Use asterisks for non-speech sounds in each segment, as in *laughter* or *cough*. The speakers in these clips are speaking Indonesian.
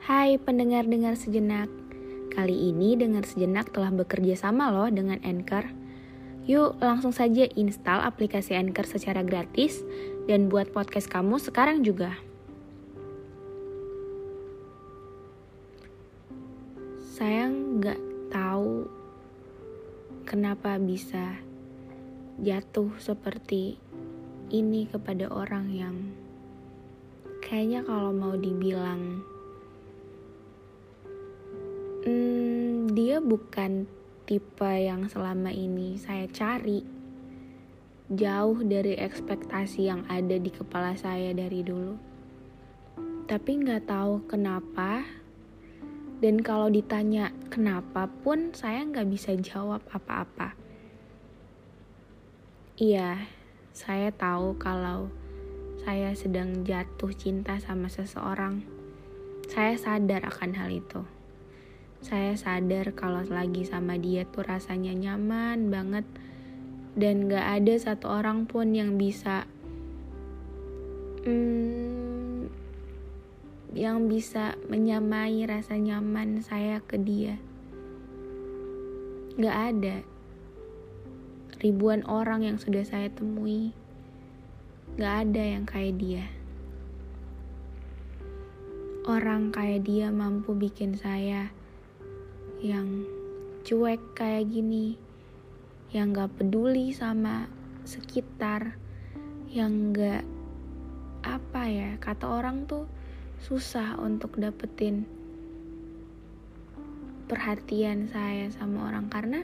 Hai pendengar-dengar sejenak. Kali ini Dengar Sejenak telah bekerja sama loh dengan Anchor. Yuk langsung saja install aplikasi Anchor secara gratis dan buat podcast kamu sekarang juga. Saya nggak tahu kenapa bisa jatuh seperti ini kepada orang yang kayaknya kalau mau dibilang hmm, dia bukan tipe yang selama ini saya cari. Jauh dari ekspektasi yang ada di kepala saya dari dulu. Tapi nggak tahu kenapa. Dan kalau ditanya kenapa pun saya nggak bisa jawab apa-apa. Iya saya tahu kalau saya sedang jatuh cinta sama seseorang. Saya sadar akan hal itu saya sadar kalau lagi sama dia tuh rasanya nyaman banget. Dan gak ada satu orang pun yang bisa hmm, yang bisa menyamai rasa nyaman saya ke dia. Gak ada. Ribuan orang yang sudah saya temui. Gak ada yang kayak dia. Orang kayak dia mampu bikin saya yang cuek kayak gini, yang gak peduli sama sekitar, yang gak apa ya, kata orang tuh susah untuk dapetin perhatian saya sama orang. Karena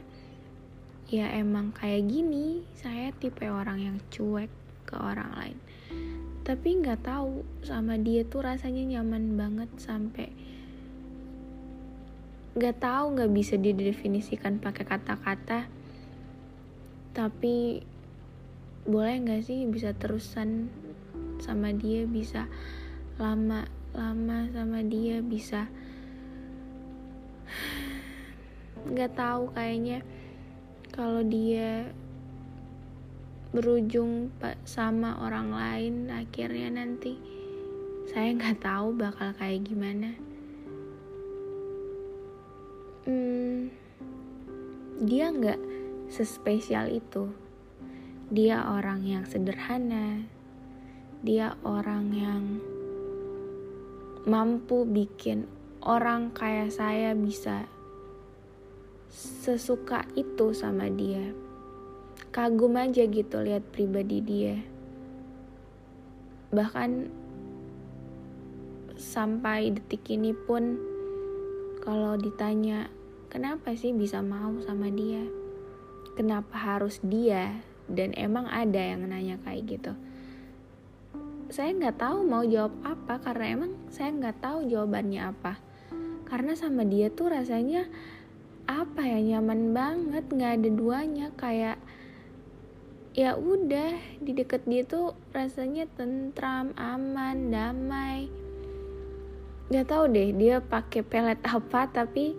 ya emang kayak gini saya tipe orang yang cuek ke orang lain. Tapi nggak tahu sama dia tuh rasanya nyaman banget sampai nggak tahu nggak bisa didefinisikan pakai kata-kata. Tapi boleh nggak sih bisa terusan sama dia bisa lama lama sama dia bisa *sighs* nggak tahu kayaknya. Kalau dia berujung sama orang lain akhirnya nanti saya nggak tahu bakal kayak gimana hmm, dia nggak sespesial itu. Dia orang yang sederhana. Dia orang yang mampu bikin orang kayak saya bisa sesuka itu sama dia. Kagum aja gitu lihat pribadi dia. Bahkan sampai detik ini pun kalau ditanya kenapa sih bisa mau sama dia? Kenapa harus dia? Dan emang ada yang nanya kayak gitu. Saya nggak tahu mau jawab apa karena emang saya nggak tahu jawabannya apa. Karena sama dia tuh rasanya apa ya nyaman banget nggak ada duanya. Kayak ya udah di deket dia tuh rasanya tentram aman damai. Nggak tahu deh dia pakai pelet apa tapi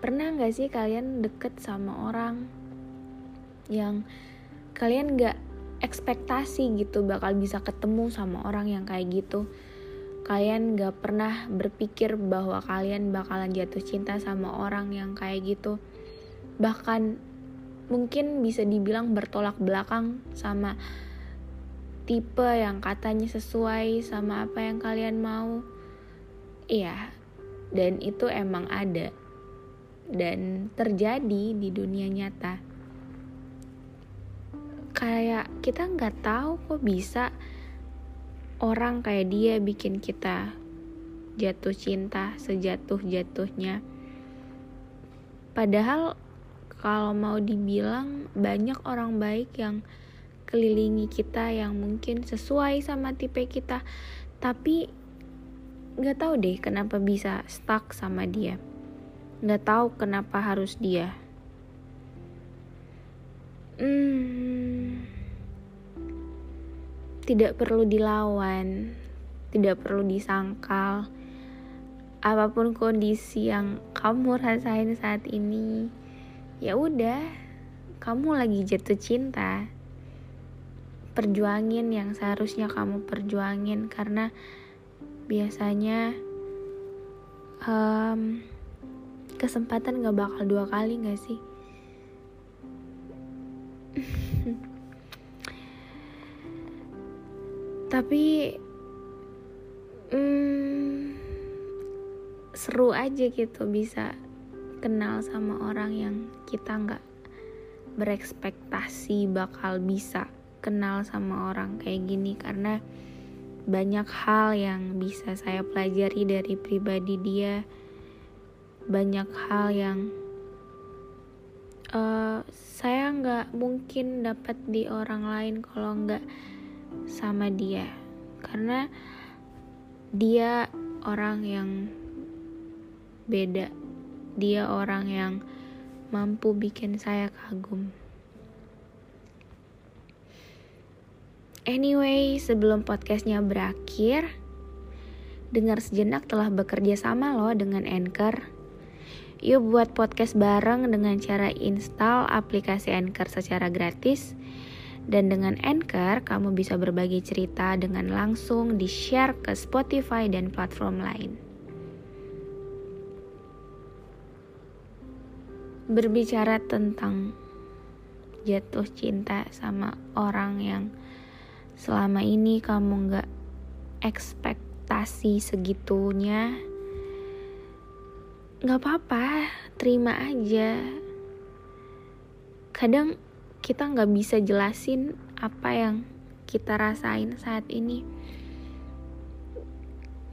Pernah gak sih kalian deket sama orang yang kalian gak ekspektasi gitu bakal bisa ketemu sama orang yang kayak gitu? Kalian gak pernah berpikir bahwa kalian bakalan jatuh cinta sama orang yang kayak gitu? Bahkan mungkin bisa dibilang bertolak belakang sama tipe yang katanya sesuai sama apa yang kalian mau Iya, dan itu emang ada dan terjadi di dunia nyata. Kayak kita nggak tahu kok bisa orang kayak dia bikin kita jatuh cinta sejatuh-jatuhnya. padahal kalau mau dibilang banyak orang baik yang kelilingi kita yang mungkin sesuai sama tipe kita tapi nggak tahu deh kenapa bisa stuck sama dia. Nggak tahu kenapa harus dia. Hmm, tidak perlu dilawan tidak perlu disangkal. Apa pun kondisi yang kamu rasain saat ini ya udah kamu lagi jatuh cinta. Perjuangin yang seharusnya kamu perjuangin karena biasanya um, kesempatan gak bakal dua kali gak sih? *laughs* Tapi hmm, seru aja gitu bisa kenal sama orang yang kita nggak berekspektasi bakal bisa kenal sama orang kayak gini. Karena banyak hal yang bisa saya pelajari dari pribadi dia. Banyak hal yang uh, saya nggak mungkin dapat di orang lain kalau nggak sama dia. Karena dia orang yang beda. Dia orang yang mampu bikin saya kagum. Anyway, sebelum podcastnya berakhir, dengar sejenak telah bekerja sama loh dengan Anchor. Yuk buat podcast bareng dengan cara install aplikasi Anchor secara gratis. Dan dengan Anchor, kamu bisa berbagi cerita dengan langsung di-share ke Spotify dan platform lain. berbicara tentang jatuh cinta sama orang yang selama ini kamu gak ekspektasi segitunya gak apa-apa terima aja. Kadang kita gak bisa jelasin apa yang kita rasain saat ini.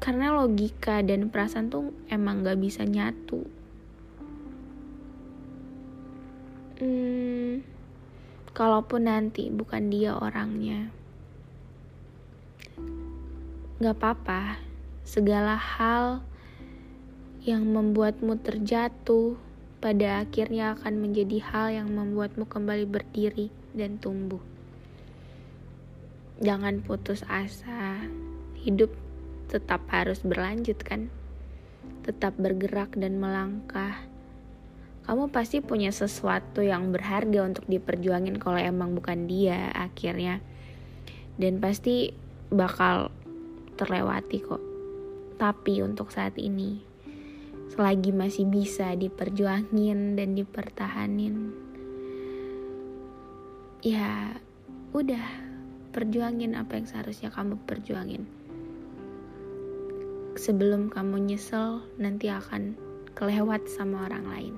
Karena logika dan perasaan tuh emang gak bisa nyatu. Hmm, kalaupun nanti bukan dia orangnya gak apa-apa. Segala hal yang membuatmu terjatuh pada akhirnya akan menjadi hal yang membuatmu kembali berdiri dan tumbuh. Jangan putus asa. Hidup tetap harus berlanjut kan? Tetap bergerak dan melangkah. Kamu pasti punya sesuatu yang berharga untuk diperjuangin kalau emang bukan dia akhirnya. Dan pasti bakal terlewati kok. Tapi untuk saat ini selagi masih bisa diperjuangin dan dipertahanin ya udah perjuangin apa yang seharusnya kamu perjuangin. Sebelum kamu nyesel nanti akan kelewat sama orang lain